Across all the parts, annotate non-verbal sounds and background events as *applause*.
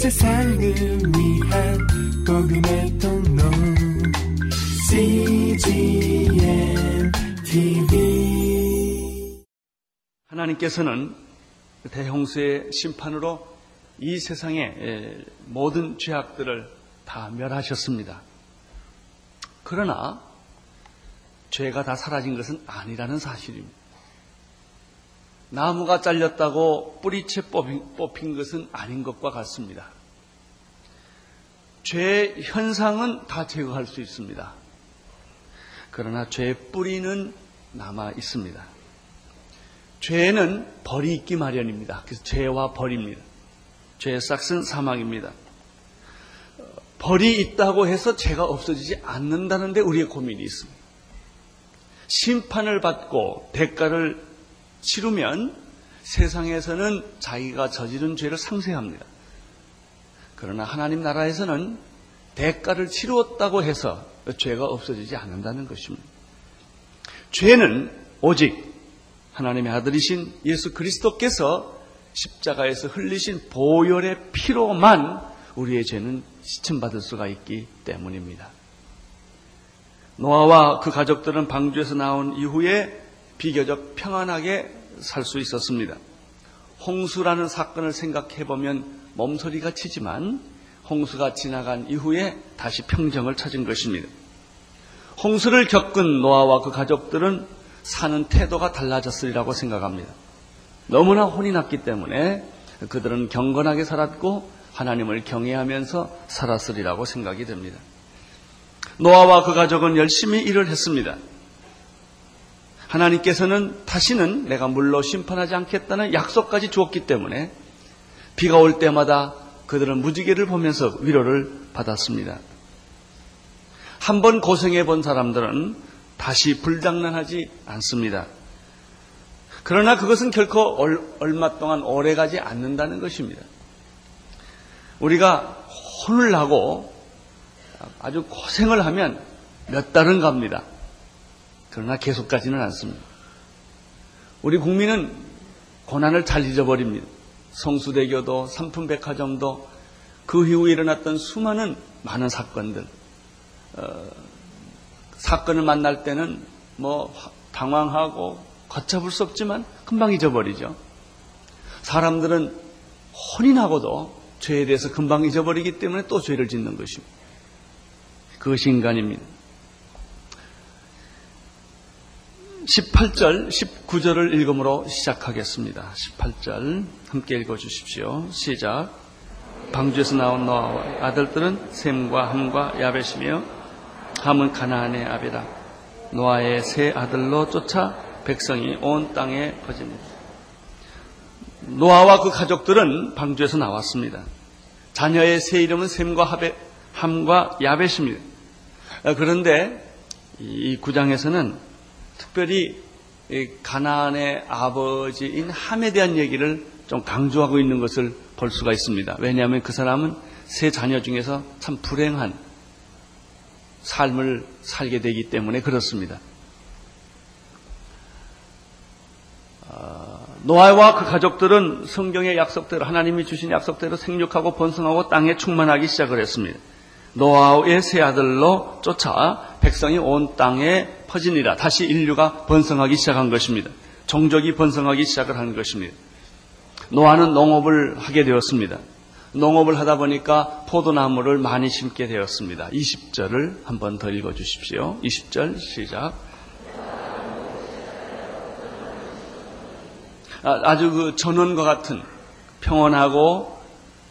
세상을 위한 복음의 통로 CGM TV 하나님께서는 대홍수의 심판으로 이 세상의 모든 죄악들을 다 멸하셨습니다. 그러나 죄가 다 사라진 것은 아니라는 사실입니다. 나무가 잘렸다고 뿌리채 뽑힌 것은 아닌 것과 같습니다. 죄 현상은 다 제거할 수 있습니다. 그러나 죄의 뿌리는 남아 있습니다. 죄는 벌이 있기 마련입니다. 그래서 죄와 벌입니다. 죄의 싹은 사망입니다. 벌이 있다고 해서 죄가 없어지지 않는다는데 우리의 고민이 있습니다. 심판을 받고 대가를 치르면 세상에서는 자기가 저지른 죄를 상쇄합니다. 그러나 하나님 나라에서는 대가를 치루었다고 해서 죄가 없어지지 않는다는 것입니다. 죄는 오직 하나님의 아들이신 예수 그리스도께서 십자가에서 흘리신 보혈의 피로만 우리의 죄는 시침받을 수가 있기 때문입니다. 노아와 그 가족들은 방주에서 나온 이후에 비교적 평안하게 살 수 있었습니다. 홍수라는 사건을 생각해 보면 몸소리가 치지만 홍수가 지나간 이후에 다시 평정을 찾은 것입니다. 홍수를 겪은 노아와 그 가족들은 사는 태도가 달라졌으리라고 생각합니다. 너무나 혼이 났기 때문에 그들은 경건하게 살았고 하나님을 경외하면서 살았으리라고 생각이 됩니다. 노아와 그 가족은 열심히 일을 했습니다. 하나님께서는 다시는 내가 물로 심판하지 않겠다는 약속까지 주었기 때문에 비가 올 때마다 그들은 무지개를 보면서 위로를 받았습니다. 한 번 고생해 본 사람들은 다시 불장난하지 않습니다. 그러나 그것은 결코 얼마 동안 오래 가지 않는다는 것입니다. 우리가 혼을 나고 아주 고생을 하면 몇 달은 갑니다. 그러나 계속 가지는 않습니다. 우리 국민은 고난을 잘 잊어버립니다. 성수대교도 삼풍백화점도 그 이후에 일어났던 수많은 많은 사건들 어, 사건을 만날 때는 뭐 당황하고 걷잡을 수 없지만 금방 잊어버리죠. 사람들은 혼이 나고도 죄에 대해서 금방 잊어버리기 때문에 또 죄를 짓는 것입니다. 그것이 인간입니다. 18절, 19절을 읽음으로 시작하겠습니다. 18절 함께 읽어 주십시오. 시작. 방주에서 나온 노아와 아들들은 셈과 함과 야벳이며 함은 가나안의 아비라. 노아의 세 아들로 쫓아 백성이 온 땅에 퍼집니다. 노아와 그 가족들은 방주에서 나왔습니다. 자녀의 세 이름은 셈과 하베, 함과 야벳입니다. 그런데 이 구장에서는 특별히 가나안의 아버지인 함에 대한 얘기를 좀 강조하고 있는 것을 볼 수가 있습니다. 왜냐하면 그 사람은 세 자녀 중에서 참 불행한 삶을 살게 되기 때문에 그렇습니다. 어, 노아와 그 가족들은 성경의 약속대로 하나님이 주신 약속대로 생육하고 번성하고 땅에 충만하기 시작을 했습니다. 노아의 세 아들로 쫓아 백성이 온 땅에 퍼지니라. 다시 인류가 번성하기 시작한 것입니다. 종족이 번성하기 시작을 하는 것입니다. 노아는 농업을 하게 되었습니다. 농업을 하다 보니까 포도나무를 많이 심게 되었습니다. 20절을 한번 더 읽어 주십시오. 20절 시작. 아, 아주 그 전원과 같은 평온하고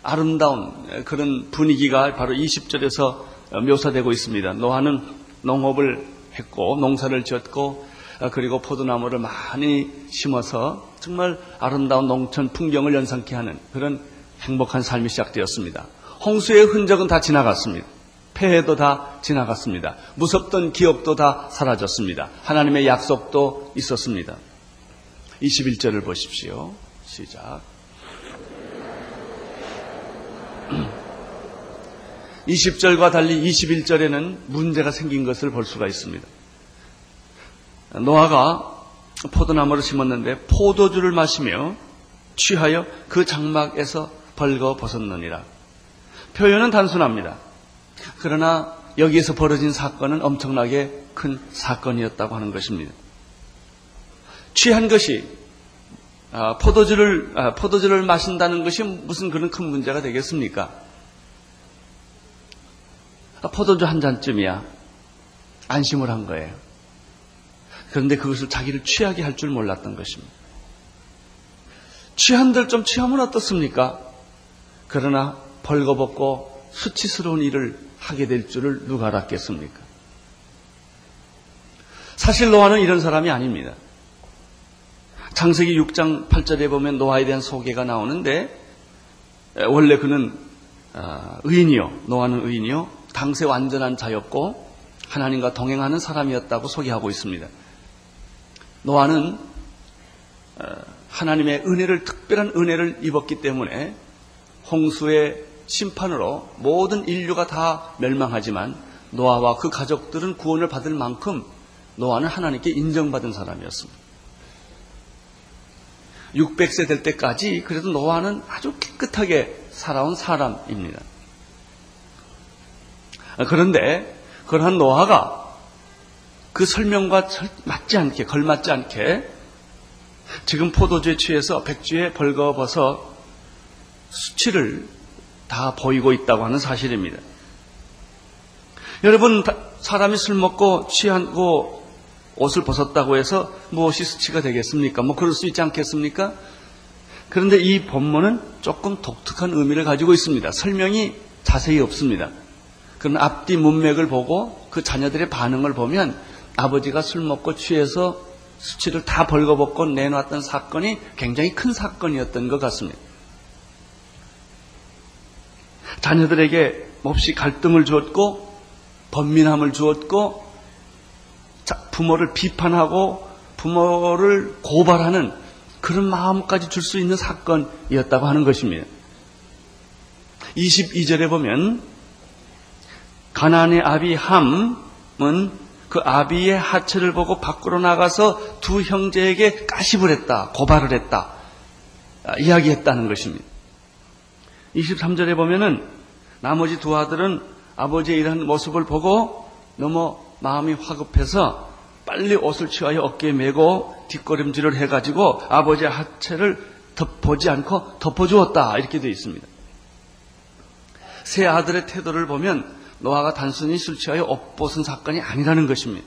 아름다운 그런 분위기가 바로 20절에서 묘사되고 있습니다. 노아는 농업을 했고 농사를 지었고 그리고 포도나무를 많이 심어서 정말 아름다운 농촌 풍경을 연상케 하는 그런 행복한 삶이 시작되었습니다. 홍수의 흔적은 다 지나갔습니다. 폐해도 다 지나갔습니다. 무섭던 기억도 다 사라졌습니다. 하나님의 약속도 있었습니다. 21절을 보십시오. 시작. *clears throat* 20절과 달리 21절에는 문제가 생긴 것을 볼 수가 있습니다. 노아가 포도나무를 심었는데 포도주를 마시며 취하여 그 장막에서 벌거 벗었느니라. 표현은 단순합니다. 그러나 여기에서 벌어진 사건은 엄청나게 큰 사건이었다고 하는 것입니다. 취한 것이 아, 포도주를 아, 포도주를 마신다는 것이 무슨 그런 큰 문제가 되겠습니까? 아, 포도주 한 잔쯤이야 안심을 한 거예요. 그런데 그것을 자기를 취하게 할 줄 몰랐던 것입니다. 취한들 좀 취하면 어떻습니까? 그러나 벌거벗고 수치스러운 일을 하게 될 줄을 누가 알았겠습니까? 사실 노아는 이런 사람이 아닙니다. 창세기 6장 8절에 보면 노아에 대한 소개가 나오는데 원래 그는 아, 의인이요. 노아는 의인이요. 당세 완전한 자였고 하나님과 동행하는 사람이었다고 소개하고 있습니다. 노아는 어, 하나님의 은혜를 특별한 은혜를 입었기 때문에 홍수의 심판으로 모든 인류가 다 멸망하지만 노아와 그 가족들은 구원을 받을 만큼 노아는 하나님께 인정받은 사람이었습니다. 600세 될 때까지 그래도 노아는 아주 깨끗하게 살아온 사람입니다. 그런데 그러한 노아가 그 설명과 맞지 않게 걸맞지 않게 지금 포도주에 취해서 백주에 벌거벗어 수치를 다 보이고 있다고 하는 사실입니다. 여러분 사람이 술 먹고 취하고 옷을 벗었다고 해서 무엇이 수치가 되겠습니까? 뭐 그럴 수 있지 않겠습니까? 그런데 이 본문은 조금 독특한 의미를 가지고 있습니다. 설명이 자세히 없습니다. 그럼 앞뒤 문맥을 보고 그 자녀들의 반응을 보면 아버지가 술 먹고 취해서 수치를 다 벌거벗고 내놓았던 사건이 굉장히 큰 사건이었던 것 같습니다. 자녀들에게 몹시 갈등을 주었고 번민함을 주었고 부모를 비판하고 부모를 고발하는 그런 마음까지 줄 수 있는 사건이었다고 하는 것입니다. 22절에 보면 가나안의 아비 함은 그 아비의 하체를 보고 밖으로 나가서 두 형제에게 까십을 했다, 고발을 했다, 아, 이야기했다는 것입니다. 23절에 보면은 나머지 두 아들은 아버지의 이런 모습을 보고 너무 마음이 화급해서 빨리 옷을 취하여 어깨에 메고 뒷걸음질을 해가지고 아버지의 하체를 덮보지 않고 덮어주었다. 이렇게 되어 있습니다. 세 아들의 태도를 보면 노아가 단순히 술 취하여 옷 벗은 사건이 아니라는 것입니다.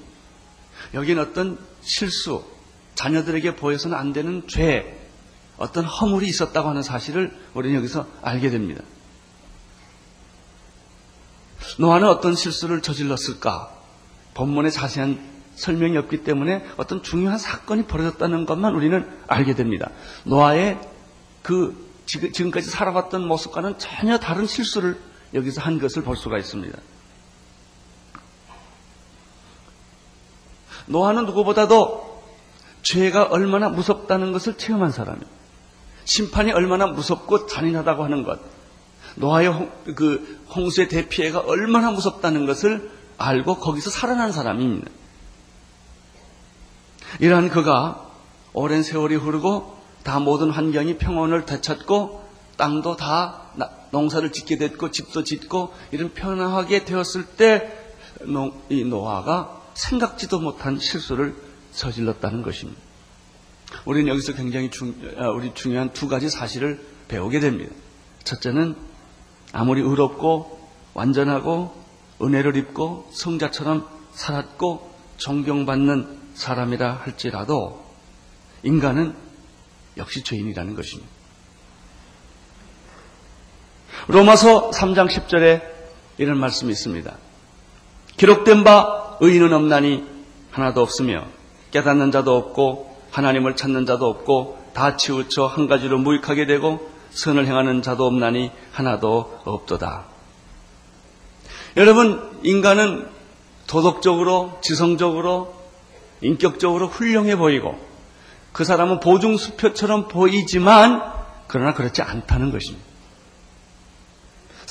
여기는 어떤 실수, 자녀들에게 보여서는 안 되는 죄, 어떤 허물이 있었다고 하는 사실을 우리는 여기서 알게 됩니다. 노아는 어떤 실수를 저질렀을까? 본문의 자세한 설명이 없기 때문에 어떤 중요한 사건이 벌어졌다는 것만 우리는 알게 됩니다. 노아의 그 지금까지 살아왔던 모습과는 전혀 다른 실수를 여기서 한 것을 볼 수가 있습니다. 노아는 누구보다도 죄가 얼마나 무섭다는 것을 체험한 사람이에요. 심판이 얼마나 무섭고 잔인하다고 하는 것, 노아의 홍, 그 홍수의 대피해가 얼마나 무섭다는 것을 알고 거기서 살아난 사람입니다. 이러한 그가 오랜 세월이 흐르고 다 모든 환경이 평온을 되찾고 땅도 다 농사를 짓게 됐고 집도 짓고 이런 편안하게 되었을 때 이 노아가 생각지도 못한 실수를 저질렀다는 것입니다. 우리는 여기서 굉장히 중, 아, 우리 중요한 두 가지 사실을 배우게 됩니다. 첫째는 아무리 의롭고 완전하고 은혜를 입고 성자처럼 살았고 존경받는 사람이라 할지라도 인간은 역시 죄인이라는 것입니다. 로마서 3장 10절에 이런 말씀이 있습니다. 기록된 바 의인은 없나니 하나도 없으며 깨닫는 자도 없고 하나님을 찾는 자도 없고 다 치우쳐 한 가지로 무익하게 되고 선을 행하는 자도 없나니 하나도 없도다. 여러분, 인간은 도덕적으로, 지성적으로, 인격적으로 훌륭해 보이고 그 사람은 보증수표처럼 보이지만 그러나 그렇지 않다는 것입니다.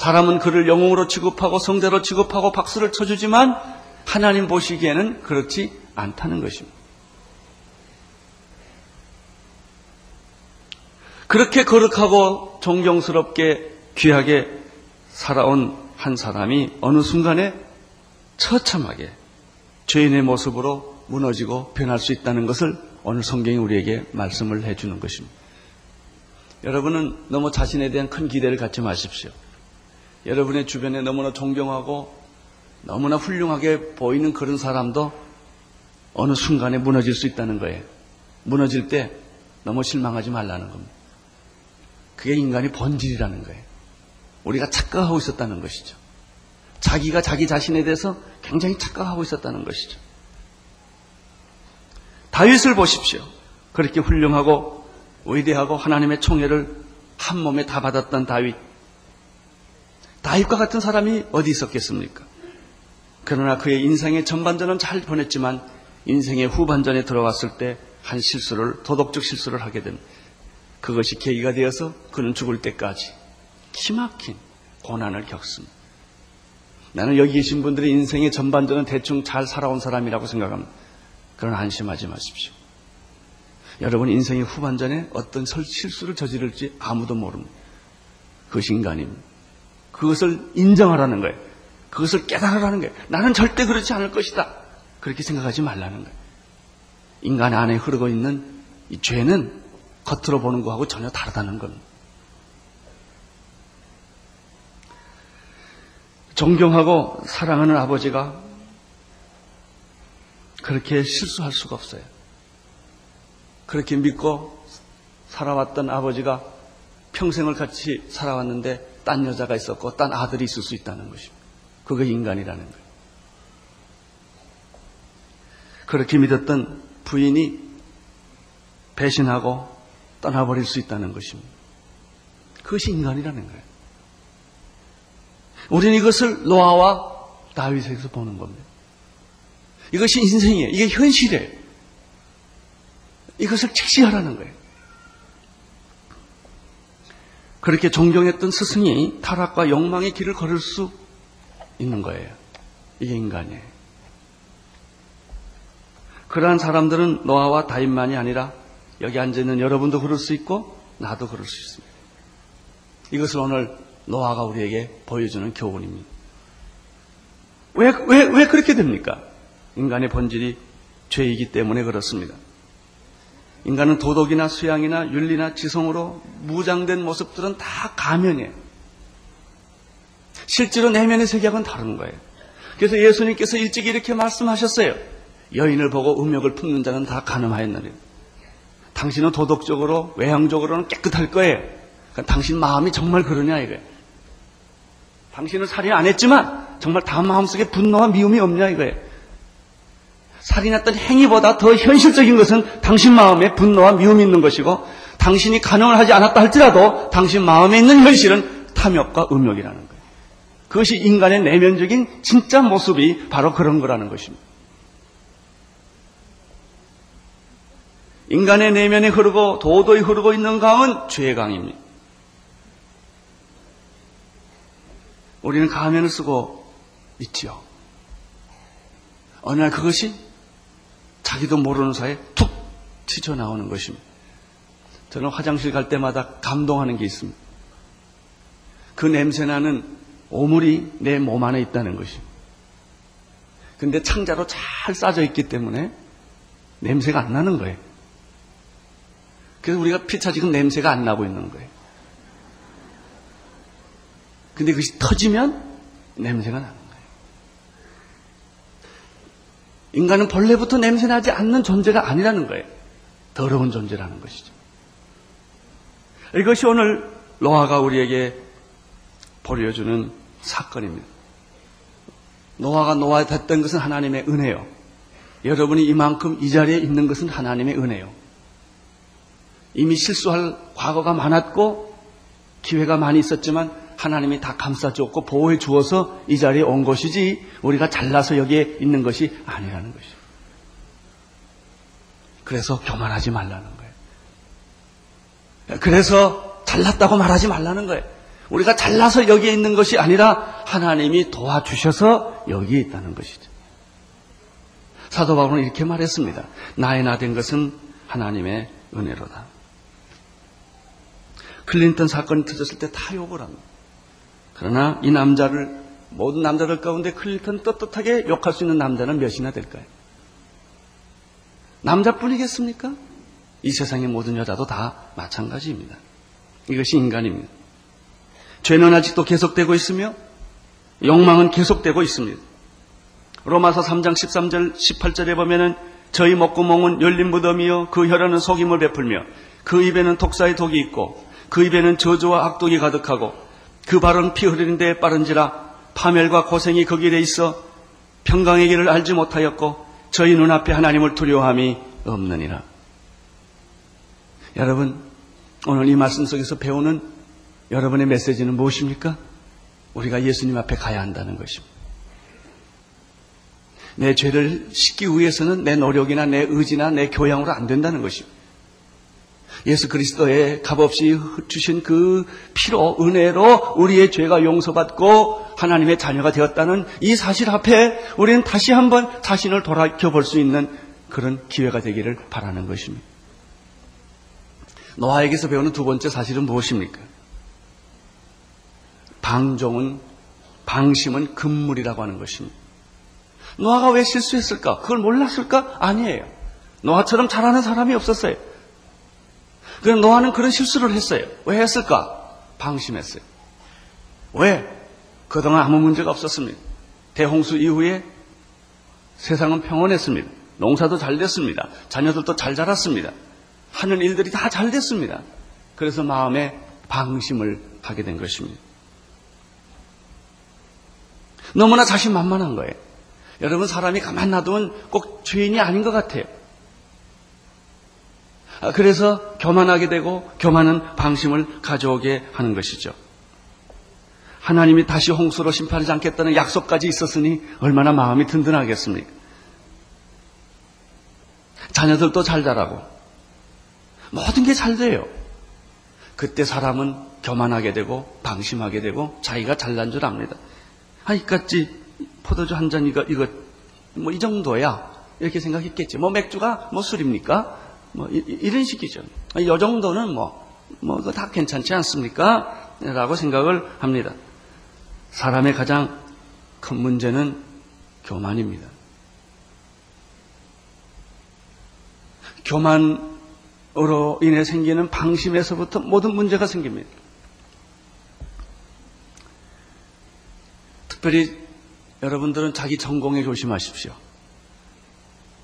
사람은 그를 영웅으로 취급하고 성대로 취급하고 박수를 쳐주지만 하나님 보시기에는 그렇지 않다는 것입니다. 그렇게 거룩하고 존경스럽게 귀하게 살아온 한 사람이 어느 순간에 처참하게 죄인의 모습으로 무너지고 변할 수 있다는 것을 오늘 성경이 우리에게 말씀을 해주는 것입니다. 여러분은 너무 자신에 대한 큰 기대를 갖지 마십시오. 여러분의 주변에 너무나 존경하고 너무나 훌륭하게 보이는 그런 사람도 어느 순간에 무너질 수 있다는 거예요. 무너질 때 너무 실망하지 말라는 겁니다. 그게 인간의 본질이라는 거예요. 우리가 착각하고 있었다는 것이죠. 자기가 자기 자신에 대해서 굉장히 착각하고 있었다는 것이죠. 다윗을 보십시오. 그렇게 훌륭하고 위대하고 하나님의 총애를 한 몸에 다 받았던 다윗. 다윗과 같은 사람이 어디 있었겠습니까? 그러나 그의 인생의 전반전은 잘 보냈지만 인생의 후반전에 들어왔을 때 한 실수를 도덕적 실수를 하게 됩니다. 그것이 계기가 되어서 그는 죽을 때까지 기막힌 고난을 겪습니다. 나는 여기 계신 분들의 인생의 전반전은 대충 잘 살아온 사람이라고 생각합니다. 그러나 안심하지 마십시오. 여러분 인생의 후반전에 어떤 실수를 저지를지 아무도 모릅니다. 그것이 인간입니다. 그것을 인정하라는 거예요. 그것을 깨달으라는 거예요. 나는 절대 그렇지 않을 것이다. 그렇게 생각하지 말라는 거예요. 인간 안에 흐르고 있는 이 죄는 겉으로 보는 거하고 전혀 다르다는 겁니다. 존경하고 사랑하는 아버지가 그렇게 실수할 수가 없어요. 그렇게 믿고 살아왔던 아버지가 평생을 같이 살아왔는데 딴 여자가 있었고 딴 아들이 있을 수 있다는 것입니다. 그게 인간이라는 거예요. 그렇게 믿었던 부인이 배신하고 떠나버릴 수 있다는 것입니다. 그것이 인간이라는 거예요. 우리는 이것을 노아와 다윗에서 보는 겁니다. 이것이 인생이에요. 이게 현실이에요. 이것을 직시하라는 거예요. 그렇게 존경했던 스승이 타락과 욕망의 길을 걸을 수 있는 거예요. 이게 인간이에요. 그러한 사람들은 노아와 다윗만이 아니라 여기 앉아있는 여러분도 그럴 수 있고 나도 그럴 수 있습니다. 이것을 오늘 노아가 우리에게 보여주는 교훈입니다. 왜, 왜, 왜 그렇게 됩니까? 인간의 본질이 죄이기 때문에 그렇습니다. 인간은 도덕이나 수양이나 윤리나 지성으로 무장된 모습들은 다 가면이에요. 실제로 내면의 세계하고는 다른 거예요. 그래서 예수님께서 일찍 이렇게 말씀하셨어요. 여인을 보고 음욕을 품는 자는 다 가늠하였느니. 당신은 도덕적으로, 외향적으로는 깨끗할 거예요. 그러니까 당신 마음이 정말 그러냐 이거예요. 당신은 살인 안 했지만 정말 다음 마음속에 분노와 미움이 없냐 이거예요. 살인했던 행위보다 더 현실적인 것은 당신 마음에 분노와 미움이 있는 것이고 당신이 간음을 하지 않았다 할지라도 당신 마음에 있는 현실은 탐욕과 음욕이라는 거예요. 그것이 인간의 내면적인 진짜 모습이 바로 그런 거라는 것입니다. 인간의 내면에 흐르고 도도히 흐르고 있는 강은 죄의 강입니다. 우리는 가면을 쓰고 있지요. 어느 날 그것이 자기도 모르는 사이에 툭 튀쳐 나오는 것입니다. 저는 화장실 갈 때마다 감동하는 게 있습니다. 그 냄새나는 오물이 내 몸 안에 있다는 것입니다. 근데 창자로 잘 싸져 있기 때문에 냄새가 안 나는 거예요. 그래서 우리가 피차 지금 냄새가 안 나고 있는 거예요. 근데 그것이 터지면 냄새가 나는 거예요. 인간은 본래부터 냄새나지 않는 존재가 아니라는 거예요. 더러운 존재라는 것이죠. 이것이 오늘 노아가 우리에게 보여주는 사건입니다. 노아가 노아 됐던 것은 하나님의 은혜요. 여러분이 이만큼 이 자리에 있는 것은 하나님의 은혜요. 이미 실수할 과거가 많았고 기회가 많이 있었지만 하나님이 다 감싸주었고 보호해 주어서 이 자리에 온 것이지 우리가 잘나서 여기에 있는 것이 아니라는 것이죠. 그래서 교만하지 말라는 거예요. 그래서 잘났다고 말하지 말라는 거예요. 우리가 잘나서 여기에 있는 것이 아니라 하나님이 도와주셔서 여기에 있다는 것이죠. 사도 바울은 이렇게 말했습니다. 나의 나 된 것은 하나님의 은혜로다. 클린턴 사건이 터졌을 때 다 욕을 합니다. 그러나 이 남자를 모든 남자들 가운데 클린턴 떳떳하게 욕할 수 있는 남자는 몇이나 될까요? 남자뿐이겠습니까? 이 세상의 모든 여자도 다 마찬가지입니다. 이것이 인간입니다. 죄는 아직도 계속되고 있으며 욕망은 계속되고 있습니다. 로마서 3장 13절 18절에 보면은 저희 목구멍은 열린 무덤이요 그 혈안은 속임을 베풀며 그 입에는 독사의 독이 있고 그 입에는 저주와 악독이 가득하고 그 발은 피 흐르는 데에 빠른지라 파멸과 고생이 그 길에 있어 평강의 길을 알지 못하였고 저희 눈앞에 하나님을 두려워함이 없느니라. 여러분 오늘 이 말씀 속에서 배우는 여러분의 메시지는 무엇입니까? 우리가 예수님 앞에 가야 한다는 것입니다. 내 죄를 씻기 위해서는 내 노력이나 내 의지나 내 교양으로 안 된다는 것입니다. 예수 그리스도의 값없이 주신 그 피로 은혜로 우리의 죄가 용서받고 하나님의 자녀가 되었다는 이 사실 앞에 우리는 다시 한번 자신을 돌아켜 볼 수 있는 그런 기회가 되기를 바라는 것입니다. 노아에게서 배우는 두 번째 사실은 무엇입니까? 방종은 방심은 금물이라고 하는 것입니다. 노아가 왜 실수했을까? 그걸 몰랐을까? 아니에요. 노아처럼 잘하는 사람이 없었어요. 그럼 노아는 그런 실수를 했어요. 왜 했을까? 방심했어요. 왜? 그동안 아무 문제가 없었습니다. 대홍수 이후에 세상은 평온했습니다. 농사도 잘 됐습니다. 자녀들도 잘 자랐습니다. 하는 일들이 다 잘 됐습니다. 그래서 마음에 방심을 하게 된 것입니다. 너무나 자신만만한 거예요. 여러분 사람이 가만 놔두면 꼭 죄인이 아닌 것 같아요. 아, 그래서 교만하게 되고 교만은 방심을 가져오게 하는 것이죠. 하나님이 다시 홍수로 심판하지 않겠다는 약속까지 있었으니 얼마나 마음이 든든하겠습니까? 자녀들도 잘 자라고 모든 게 잘 돼요. 그때 사람은 교만하게 되고 방심하게 되고 자기가 잘난 줄 압니다. 아, 이까지 포도주 한 잔 이거 이거 뭐 이 정도야 이렇게 생각했겠지. 뭐 맥주가 뭐 술입니까? 뭐 이, 런 식이죠. 이 정도는 뭐뭐 다 괜찮지 않습니까? 라고 생각을 합니다. 사람의 가장 큰 문제는 교만입니다. 교만으로 인해 생기는 방심에서부터 모든 문제가 생깁니다. 특별히 여러분들은 자기 전공에 조심하십시오.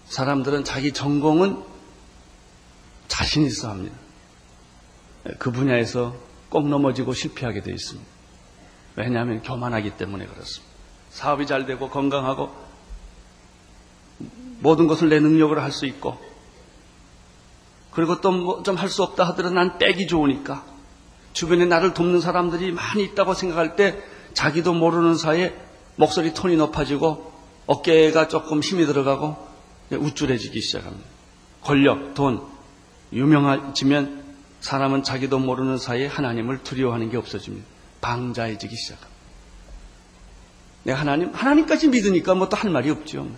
사람들은 자기 전공은 자신 있어 합니다. 그 분야에서 꼭 넘어지고 실패하게 되어 있습니다. 왜냐하면 교만하기 때문에 그렇습니다. 사업이 잘 되고 건강하고 모든 것을 내 능력으로 할 수 있고 그리고 또좀할 수 없다 하더라도 난 빼기 좋으니까 주변에 나를 돕는 사람들이 많이 있다고 생각할 때 자기도 모르는 사이에 목소리 톤이 높아지고 어깨가 조금 힘이 들어가고 우쭐해지기 시작합니다. 권력, 돈, 유명해지면 사람은 자기도 모르는 사이에 하나님을 두려워하는 게 없어집니다. 방자해지기 시작합니다. 내가 하나님, 하나님까지 믿으니까 뭐 또 할 말이 없죠.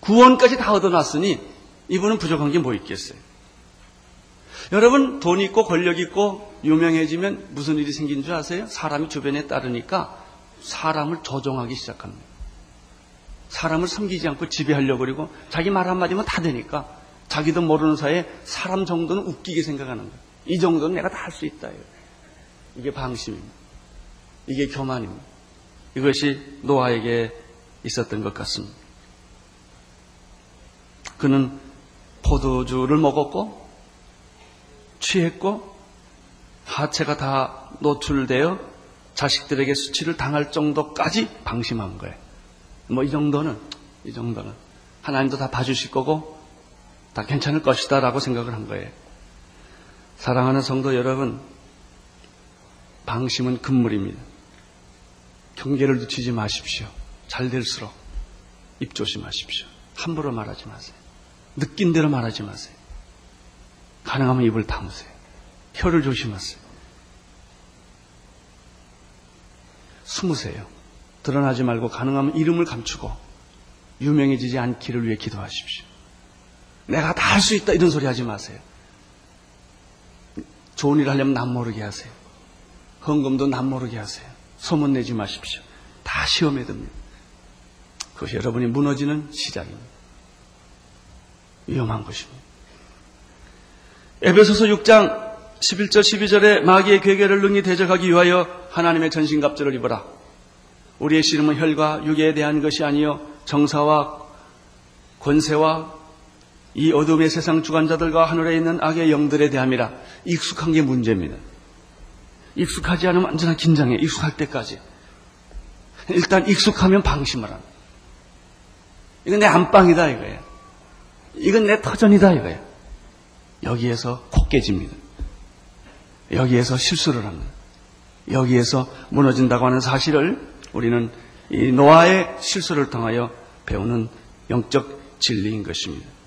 구원까지 다 얻어놨으니 이분은 부족한 게 뭐 있겠어요. 여러분, 돈 있고 권력 있고 유명해지면 무슨 일이 생긴 줄 아세요? 사람이 주변에 따르니까 사람을 조종하기 시작합니다. 사람을 섬기지 않고 지배하려고 그리고 자기 말 한마디면 다 되니까 자기도 모르는 사이에 사람 정도는 웃기게 생각하는 거예요. 이 정도는 내가 다 할 수 있다. 이게 방심입니다. 이게 교만입니다. 이것이 노아에게 있었던 것 같습니다. 그는 포도주를 먹었고 취했고 하체가 다 노출되어 자식들에게 수치를 당할 정도까지 방심한 거예요. 뭐 이 정도는 이 정도는 하나님도 다 봐주실 거고 다 괜찮을 것이다 라고 생각을 한 거예요. 사랑하는 성도 여러분, 방심은 금물입니다. 경계를 늦추지 마십시오. 잘 될수록 입 조심하십시오. 함부로 말하지 마세요. 느낀 대로 말하지 마세요. 가능하면 입을 다무세요. 혀를 조심하세요. 숨으세요. 드러나지 말고 가능하면 이름을 감추고 유명해지지 않기를 위해 기도하십시오. 내가 다 할 수 있다 이런 소리 하지 마세요. 좋은 일 하려면 남 모르게 하세요. 헌금도 남 모르게 하세요. 소문내지 마십시오. 다 시험에 듭니다. 그것이 여러분이 무너지는 시작입니다. 위험한 것입니다. 에베소서 6장 11절 12절에 마귀의 괴계를 능히 대적하기 위하여 하나님의 전신갑주를 입어라. 우리의 씨름은 혈과 육에 대한 것이 아니요 정사와 권세와 이 어둠의 세상 주관자들과 하늘에 있는 악의 영들에 대함이라. 익숙한 게 문제입니다. 익숙하지 않으면 완전한 긴장해. 익숙할 때까지. 일단 익숙하면 방심을 합니다. 이건 내 안방이다 이거예요. 이건 내 터전이다 이거예요. 여기에서 코 깨집니다. 여기에서 실수를 합니다. 여기에서 무너진다고 하는 사실을 우리는 이 노아의 실수를 통하여 배우는 영적 진리인 것입니다.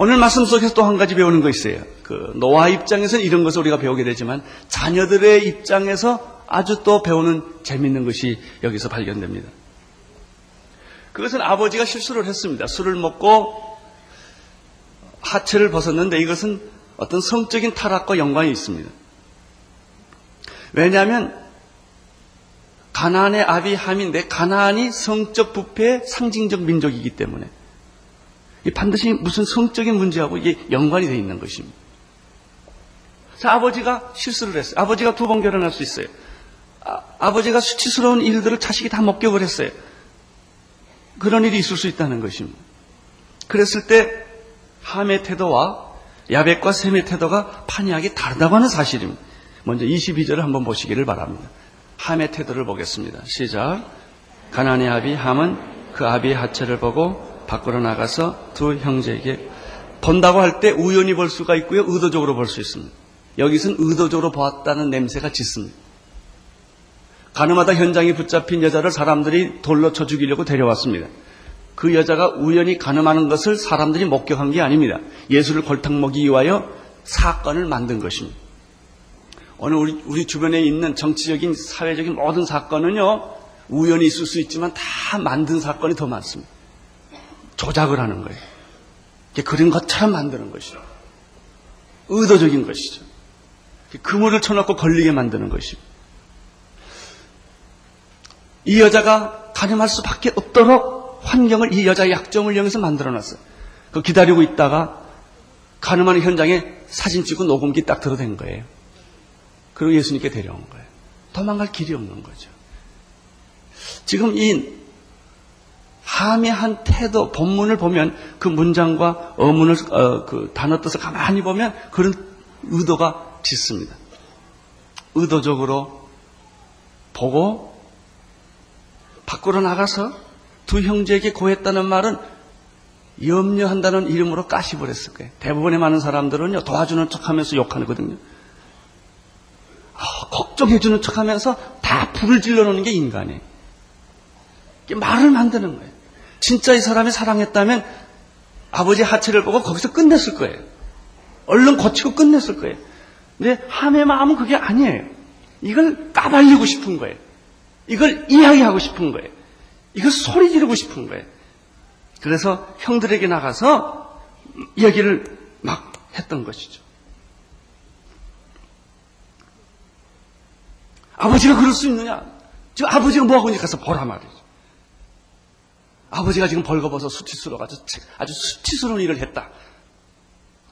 오늘 말씀 속에서 또 한 가지 배우는 거 있어요. 그 노아 입장에서는 이런 것을 우리가 배우게 되지만 자녀들의 입장에서 아주 또 배우는 재밌는 것이 여기서 발견됩니다. 그것은 아버지가 실수를 했습니다. 술을 먹고 하체를 벗었는데 이것은 어떤 성적인 타락과 연관이 있습니다. 왜냐하면 가나안의 아비 함인데 가나안이 성적 부패의 상징적 민족이기 때문에 반드시 무슨 성적인 문제하고 이게 연관이 되어 있는 것입니다. 자, 아버지가 실수를 했어요. 아버지가 두 번 결혼할 수 있어요. 아, 버지가 수치스러운 일들을 자식이 다 했어요. 그런 일이 있을 수 있다는 것입니다. 그랬을 때 함의 태도와 야벳과 셈의 태도가 판이하게 다르다고 하는 사실입니다. 먼저 22절을 한번 보시기를 바랍니다. 함의 태도를 보겠습니다. 시작. 가난의 아비 함은 그 아비의 하체를 보고 밖으로 나가서 두 형제에게 본다고 할 때 우연히 볼 수가 있고요. 의도적으로 볼 수 있습니다. 여기서는 의도적으로 보았다는 냄새가 짙습니다. 가늠하다 현장에 붙잡힌 여자를 사람들이 돌로 쳐 죽이려고 데려왔습니다. 그 여자가 우연히 가늠하는 것을 사람들이 목격한 게 아닙니다. 예수를 골탕 먹이기 위하여 사건을 만든 것입니다. 오늘 우리, 우리 주변에 있는 정치적인, 사회적인 모든 사건은요, 우연히 있을 수 있지만 다 만든 사건이 더 많습니다. 조작을 하는 거예요. 그린 것처럼 만드는 것이죠. 의도적인 것이죠. 그물을 쳐놓고 걸리게 만드는 것입니다. 이 여자가 가늠할 수밖에 없도록 환경을 이 여자의 약점을 이용해서 만들어 놨어요. 그 기다리고 있다가 가늠하는 현장에 사진 찍고 녹음기 딱 들어댄 거예요. 그리고 예수님께 데려온 거예요. 도망갈 길이 없는 거죠. 지금 이 함의 한 태도, 본문을 보면 그 문장과 어문을, 어, 그 단어 뜻을 가만히 보면 그런 의도가 짙습니다. 의도적으로 보고 밖으로 나가서 두 형제에게 고했다는 말은 염려한다는 이름으로 까시버렸을 거예요. 대부분의 많은 사람들은요, 도와주는 척 하면서 욕하거든요. 어, 걱정해주는 척 하면서 다 불을 질러놓는 게 인간이에요. 말을 만드는 거예요. 진짜 이 사람이 사랑했다면 아버지 하체를 보고 거기서 끝냈을 거예요. 얼른 고치고 끝냈을 거예요. 근데 함의 마음은 그게 아니에요. 이걸 까발리고 싶은 거예요. 이걸 이야기하고 싶은 거예요. 이걸 소리 지르고 싶은 거예요. 그래서 형들에게 나가서 이야기를 막 했던 것이죠. 아버지가 그럴 수 있느냐? 지금 아버지가 뭐하고 있니 가서 보라 말이죠. 아버지가 지금 벌거벗어 수치스러워가지고 아주 수치스러운 일을 했다.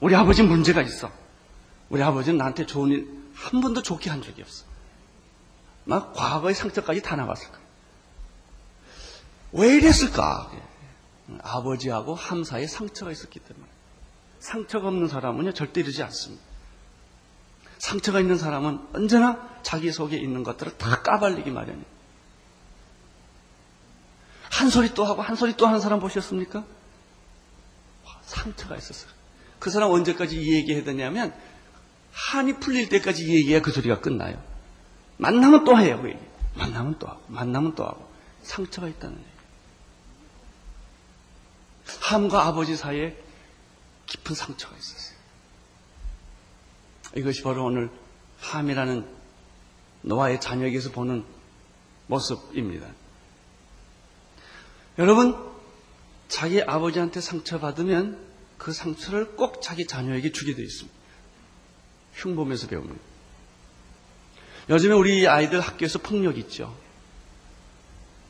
우리 아버지 문제가 있어. 우리 아버지는 나한테 좋은 일 한 번도 좋게 한 적이 없어. 막 과거의 상처까지 다 나왔을 거야. 왜 이랬을까? 아버지하고 함 사이에 상처가 있었기 때문에. 상처가 없는 사람은요, 절대 이러지 않습니다. 상처가 있는 사람은 언제나 자기 속에 있는 것들을 다 까발리기 마련이에요. 한 소리 또 하고 한 소리 또 하는 사람 보셨습니까? 상처가 있었어요. 그 사람 언제까지 이 얘기 해야 되냐면 한이 풀릴 때까지 이 얘기해야 그 소리가 끝나요. 만나면 또 해요, 그 얘기. 만나면 또 하고, 만나면 또 하고. 상처가 있다는 얘기. 함과 아버지 사이에 깊은 상처가 있었어요. 이것이 바로 오늘 함이라는 노아의 자녀에게서 보는 모습입니다. 여러분, 자기 아버지한테 상처받으면 그 상처를 꼭 자기 자녀에게 주게 되어 있습니다. 흉보면서 배웁니다. 요즘에 우리 아이들 학교에서 폭력 있죠.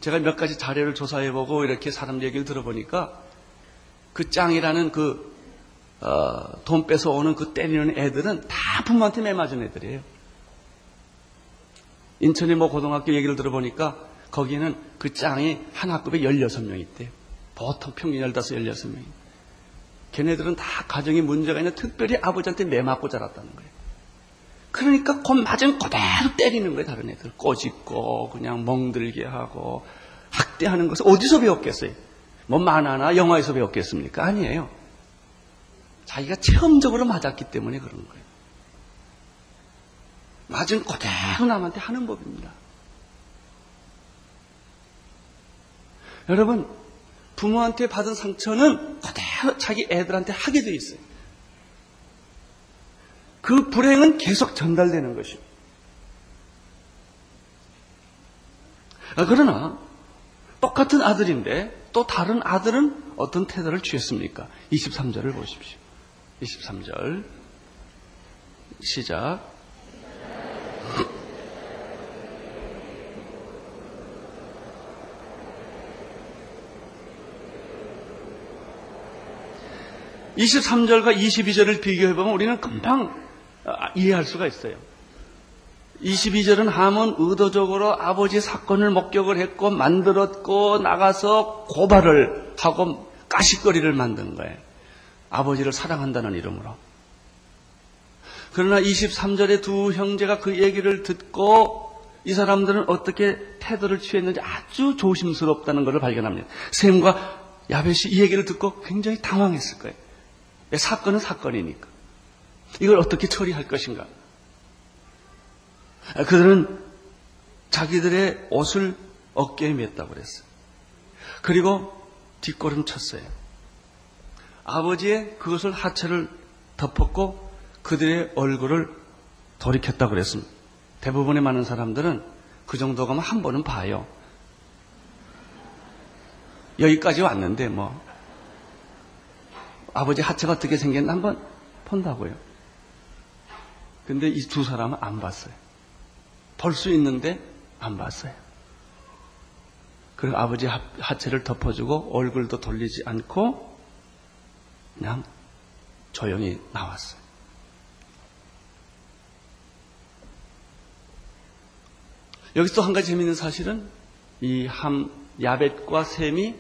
제가 몇 가지 자료를 조사해보고 이렇게 사람 얘기를 들어보니까 그 짱이라는 그, 어, 돈 뺏어오는 그 때리는 애들은 다 부모한테 매 맞은 애들이에요. 인천의 뭐 고등학교 얘기를 들어보니까 거기는 그 짱이 한 학급에 16명 있대요. 보통 평균 15, 16명이. 걔네들은 다 가정에 문제가 있는 특별히 아버지한테 매 맞고 자랐다는 거예요. 그러니까 곧 맞으면 그대로 때리는 거예요, 다른 애들. 꼬집고, 그냥 멍들게 하고, 학대하는 것을 어디서 배웠겠어요? 뭐 만화나 영화에서 배웠겠습니까? 아니에요. 자기가 체험적으로 맞았기 때문에 그런 거예요. 맞은 그대로 남한테 하는 법입니다. 여러분, 부모한테 받은 상처는 그대로 자기 애들한테 하게 돼 있어요. 그 불행은 계속 전달되는 것입니다. 아, 그러나 똑같은 아들인데 또 다른 아들은 어떤 태도를 취했습니까? 23절을 보십시오. 23절 시작. (23절과) (22절을) 비교해보면 우리는 금방 아, 이해할 수가 있어요. 22절은 함은 의도적으로 아버지 사건을 목격을 했고 만들었고 나가서 고발을 하고 까식거리를 만든 거예요. 아버지를 사랑한다는 이름으로. 그러나 23절에 두 형제가 그 얘기를 듣고 이 사람들은 어떻게 태도를 취했는지 아주 조심스럽다는 것을 발견합니다. 샘과 야벳이 이 얘기를 듣고 굉장히 당황했을 거예요. 사건은 사건이니까. 이걸 어떻게 처리할 것인가? 그들은 자기들의 옷을 어깨에 맸다고 그랬어요. 그리고 뒷걸음 쳤어요. 아버지의 그것을 하체를 덮었고 그들의 얼굴을 돌이켰다고 그랬습니다. 대부분의 많은 사람들은 그 정도 가면 한 번은 봐요. 여기까지 왔는데 뭐 아버지 하체가 어떻게 생겼나 한번 본다고요. 근데 이 두 사람은 안 봤어요. 볼 수 있는데 안 봤어요. 그리고 아버지 하체를 덮어주고 얼굴도 돌리지 않고 그냥 조용히 나왔어요. 여기서 한 가지 재미있는 사실은 이 함, 야벳과 셈이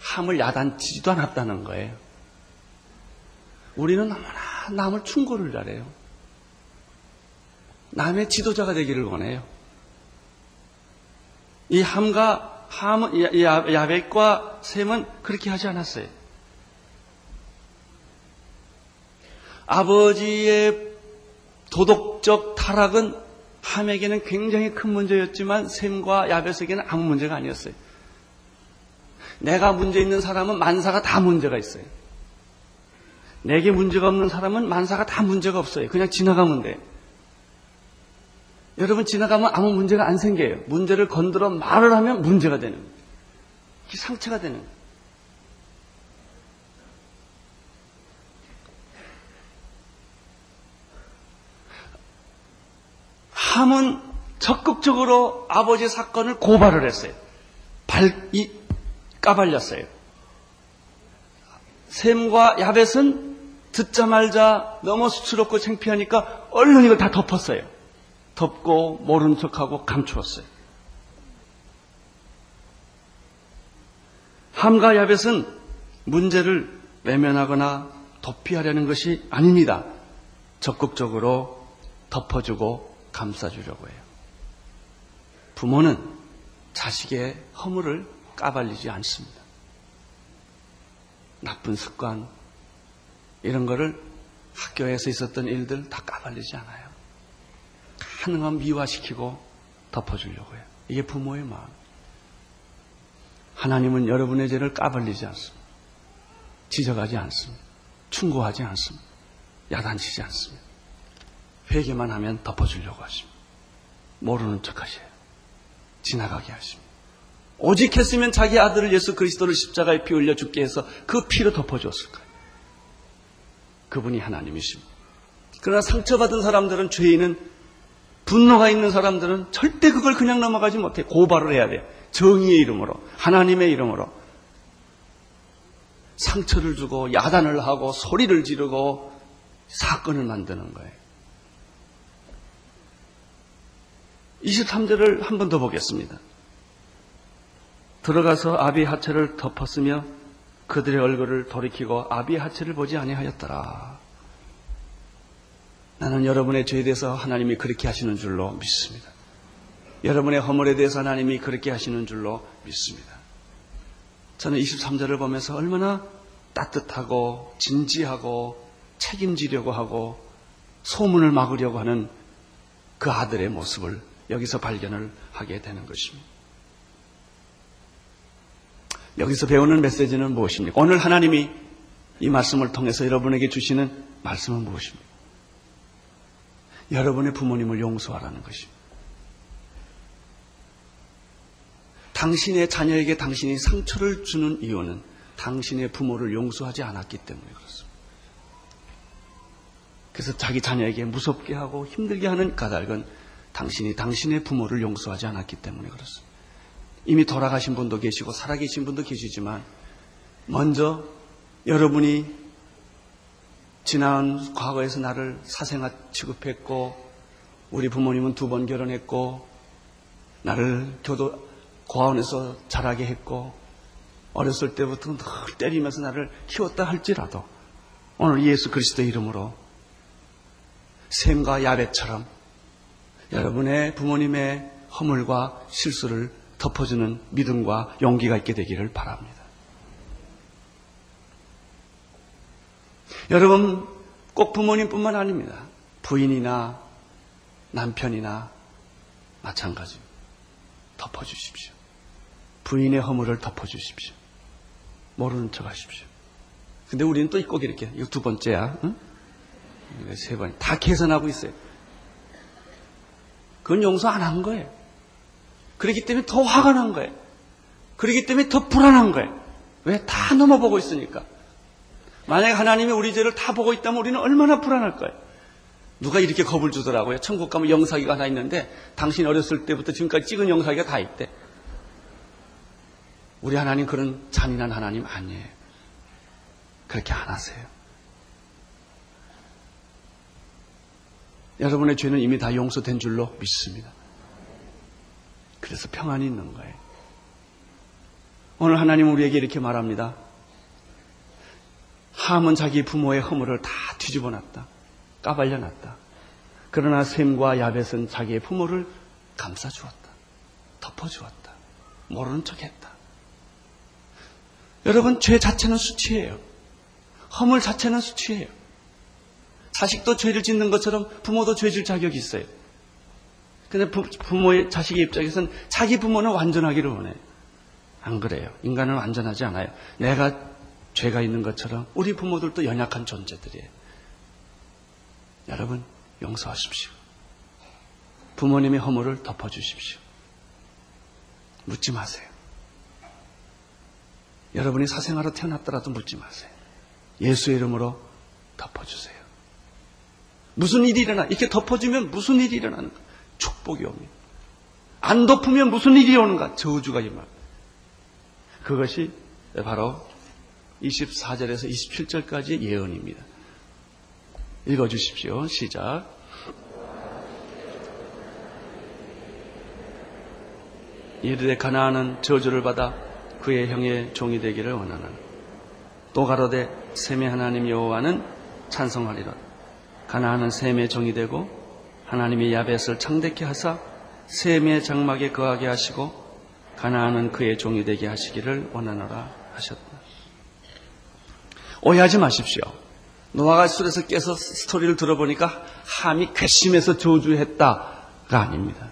함을 야단치지도 않았다는 거예요. 우리는 너무나 남을 충고를 잘해요. 남의 지도자가 되기를 원해요. 이 함과 함, 야벳과 셈은 그렇게 하지 않았어요. 아버지의 도덕적 타락은 함에게는 굉장히 큰 문제였지만 셈과 야벳에게는 아무 문제가 아니었어요. 내가 문제 있는 사람은 만사가 다 문제가 있어요. 내게 문제가 없는 사람은 만사가 다 문제가 없어요. 그냥 지나가면 돼. 여러분 지나가면 아무 문제가 안 생겨요. 문제를 건드려 말을 하면 문제가 되는 거예요. 상처가 되는 거예요. 함은 적극적으로 아버지 사건을 고발을 했어요. 발, 이, 까발렸어요. 샘과 야벳은 듣자말자 너무 수치롭고 창피하니까 얼른 이걸 다 덮었어요. 덮고 모른 척하고 감추었어요. 함과 야벳은 문제를 외면하거나 도피하려는 것이 아닙니다. 적극적으로 덮어주고 감싸주려고 해요. 부모는 자식의 허물을 까발리지 않습니다. 나쁜 습관, 이런 거를 학교에서 있었던 일들 다 까발리지 않아요. 가능한 미화시키고 덮어주려고 해요. 이게 부모의 마음. 하나님은 여러분의 죄를 까발리지 않습니다. 지적하지 않습니다. 충고하지 않습니다. 야단치지 않습니다. 회개만 하면 덮어주려고 하십니다. 모르는 척 하셔요. 지나가게 하십니다. 오직 했으면 자기 아들을 예수 그리스도를 십자가에 피 흘려 죽게 해서 그 피로 덮어주었을 거예요. 그분이 하나님이십니다. 그러나 상처받은 사람들은 죄인은 분노가 있는 사람들은 절대 그걸 그냥 넘어가지 못해. 고발을 해야 돼. 정의의 이름으로, 하나님의 이름으로. 상처를 주고, 야단을 하고, 소리를 지르고, 사건을 만드는 거예요. 23절을 한 번 더 보겠습니다. 들어가서 아비 하체를 덮었으며 그들의 얼굴을 돌이키고 아비 하체를 보지 아니하였더라. 나는 여러분의 죄에 대해서 하나님이 그렇게 하시는 줄로 믿습니다. 여러분의 허물에 대해서 하나님이 그렇게 하시는 줄로 믿습니다. 저는 23절을 보면서 얼마나 따뜻하고 진지하고 책임지려고 하고 소문을 막으려고 하는 그 아들의 모습을 여기서 발견을 하게 되는 것입니다. 여기서 배우는 메시지는 무엇입니까? 오늘 하나님이 이 말씀을 통해서 여러분에게 주시는 말씀은 무엇입니까? 여러분의 부모님을 용서하라는 것입니다. 당신의 자녀에게 당신이 상처를 주는 이유는 당신의 부모를 용서하지 않았기 때문에 그렇습니다. 그래서 자기 자녀에게 무섭게 하고 힘들게 하는 까닭은 당신이 당신의 부모를 용서하지 않았기 때문에 그렇습니다. 이미 돌아가신 분도 계시고 살아계신 분도 계시지만 먼저 여러분이 지난 과거에서 나를 사생아 취급했고 우리 부모님은 두 번 결혼했고 나를 교도 고아원에서 자라게 했고 어렸을 때부터 늘 때리면서 나를 키웠다 할지라도 오늘 예수 그리스도 이름으로 샘과 야베처럼 여러분의 부모님의 허물과 실수를 덮어주는 믿음과 용기가 있게 되기를 바랍니다. 여러분, 꼭 부모님뿐만 아닙니다. 부인이나 남편이나 마찬가지. 덮어주십시오. 부인의 허물을 덮어주십시오. 모르는 척 하십시오. 근데 우리는 또 꼭 이렇게, 이거 두 번째야. 응? 세 번. 다 계산하고 있어요. 그건 용서 안 한 거예요. 그렇기 때문에 더 화가 난 거예요. 그렇기 때문에 더 불안한 거예요. 왜? 다 넘어보고 있으니까. 만약에 하나님이 우리 죄를 다 보고 있다면 우리는 얼마나 불안할 거예요. 누가 이렇게 겁을 주더라고요. 천국 가면 영사기가 하나 있는데 당신 어렸을 때부터 지금까지 찍은 영사기가 다 있대. 우리 하나님 그런 잔인한 하나님 아니에요. 그렇게 안 하세요. 여러분의 죄는 이미 다 용서된 줄로 믿습니다. 그래서 평안이 있는 거예요. 오늘 하나님 우리에게 이렇게 말합니다. 함은 자기 부모의 허물을 다 뒤집어 놨다. 까발려 놨다. 그러나 샘과 야벳은 자기의 부모를 감싸 주었다. 덮어 주었다. 모르는 척 했다. 여러분, 죄 자체는 수치예요. 허물 자체는 수치예요. 자식도 죄를 짓는 것처럼 부모도 죄질 자격이 있어요. 근데 부, 모의 자식의 입장에서는 자기 부모는 완전하기를 원해요. 안 그래요. 인간은 완전하지 않아요. 내가 죄가 있는 것처럼 우리 부모들도 연약한 존재들이에요. 여러분, 용서하십시오. 부모님의 허물을 덮어주십시오. 묻지 마세요. 여러분이 사생아로 태어났더라도 묻지 마세요. 예수의 이름으로 덮어주세요. 무슨 일이 일어나? 이렇게 덮어주면 무슨 일이 일어나는가? 축복이 옵니다. 안 덮으면 무슨 일이 오는가? 저주가 임합니다. 그것이 바로 24절에서 27절까지 예언입니다. 읽어주십시오. 시작. 이르되 가나안은 저주를 받아 그의 형의 종이 되기를 원하나 또 가로되 셈의 하나님 여호와는 찬송하리라 가나안은 셈의 종이 되고 하나님이 야벳을 창대케 하사 셈의 장막에 거하게 하시고 가나안은 그의 종이 되게 하시기를 원하노라 하셨다. 오해하지 마십시오. 노아가 술에서 깨서 스토리를 들어보니까 함이 괘씸해서 저주했다가 아닙니다.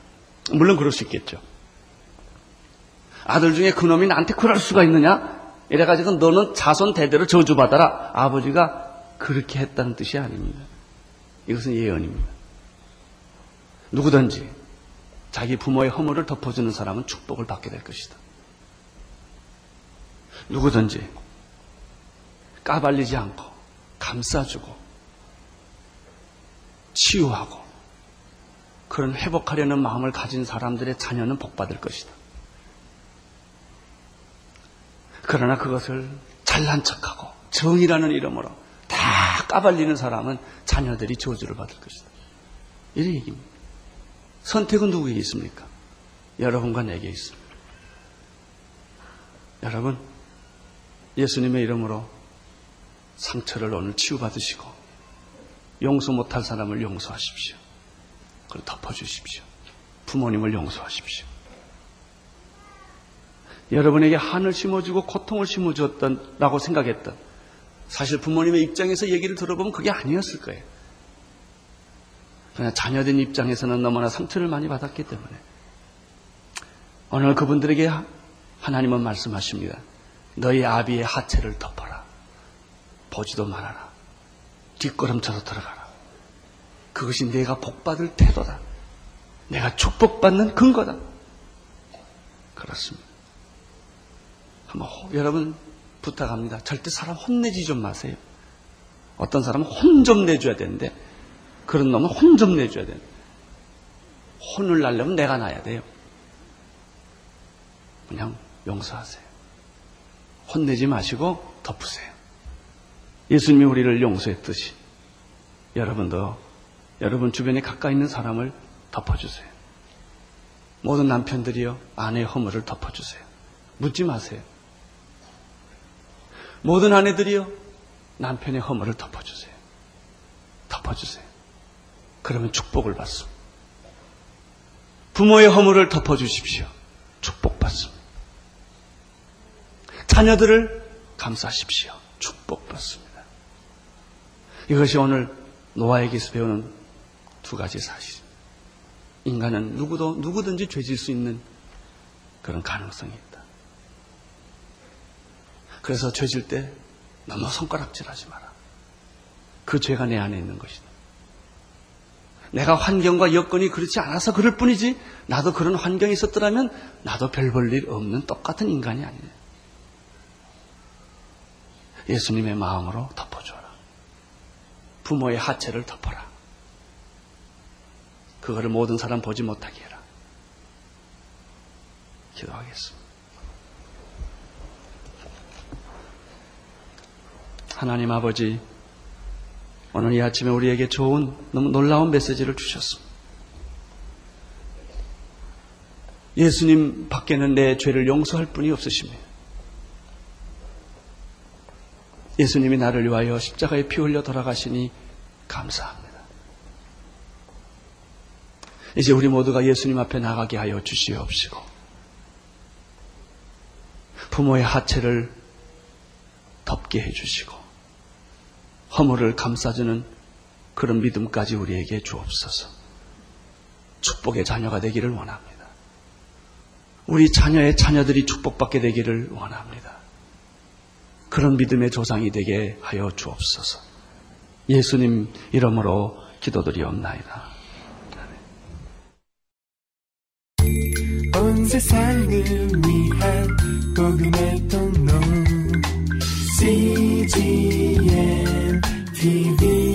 물론 그럴 수 있겠죠. 아들 중에 그놈이 나한테 그럴 수가 있느냐? 이래가지고 너는 자손 대대로 저주받아라. 아버지가 그렇게 했다는 뜻이 아닙니다. 이것은 예언입니다. 누구든지 자기 부모의 허물을 덮어주는 사람은 축복을 받게 될 것이다. 누구든지 까발리지 않고 감싸주고 치유하고 그런 회복하려는 마음을 가진 사람들의 자녀는 복받을 것이다. 그러나 그것을 잘난 척하고 정의라는 이름으로 다 까발리는 사람은 자녀들이 저주를 받을 것이다. 이런 얘기입니다. 선택은 누구에게 있습니까? 여러분과 내게 있습니다. 여러분, 예수님의 이름으로 상처를 오늘 치유받으시고 용서 못할 사람을 용서하십시오. 그리고 덮어주십시오. 부모님을 용서하십시오. 여러분에게 한을 심어주고 고통을 심어주었던라고 생각했던 사실 부모님의 입장에서 얘기를 들어보면 그게 아니었을 거예요. 그냥 자녀된 입장에서는 너무나 상처를 많이 받았기 때문에 오늘 그분들에게 하나님은 말씀하십니다. 너희 아비의 하체를 덮어라. 보지도 말아라. 뒷걸음쳐서 들어가라. 그것이 내가 복받을 태도다. 내가 축복받는 근거다. 그렇습니다. 한번 여러분 부탁합니다. 절대 사람 혼내지 좀 마세요. 어떤 사람은 혼 좀 내줘야 되는데 그런 놈은 혼 좀 내줘야 돼요. 혼을 날려면 내가 나야 돼요. 그냥 용서하세요. 혼내지 마시고 덮으세요. 예수님이 우리를 용서했듯이 여러분도 여러분 주변에 가까이 있는 사람을 덮어주세요. 모든 남편들이요 아내의 허물을 덮어주세요. 묻지 마세요. 모든 아내들이요 남편의 허물을 덮어주세요. 덮어주세요. 그러면 축복을 받습니다. 부모의 허물을 덮어주십시오. 축복받습니다. 자녀들을 감싸십시오. 축복받습니다. 이것이 오늘 노아에게서 배우는 두 가지 사실. 인간은 누구도, 누구든지 죄질 수 있는 그런 가능성이 있다. 그래서 죄질 때 너무 손가락질 하지 마라. 그 죄가 내 안에 있는 것이다. 내가 환경과 여건이 그렇지 않아서 그럴 뿐이지 나도 그런 환경이 있었더라면 나도 별 볼 일 없는 똑같은 인간이 아니냐. 예수님의 마음으로 덮어줘라. 부모의 하체를 덮어라. 그거를 모든 사람 보지 못하게 해라. 기도하겠습니다. 하나님 아버지, 오늘 이 아침에 우리에게 좋은, 너무 놀라운 메시지를 주셨습니다. 예수님 밖에는 내 죄를 용서할 분이 없으십니다. 예수님이 나를 위하여 십자가에 피 흘려 돌아가시니 감사합니다. 이제 우리 모두가 예수님 앞에 나가게 하여 주시옵시고 부모의 하체를 덮게 해주시고 허물을 감싸주는 그런 믿음까지 우리에게 주옵소서. 축복의 자녀가 되기를 원합니다. 우리 자녀의 자녀들이 축복받게 되기를 원합니다. 그런 믿음의 조상이 되게 하여 주옵소서. 예수님 이름으로 기도드리옵나이다. 온 세상을 위한 복음의 통로 CGM TV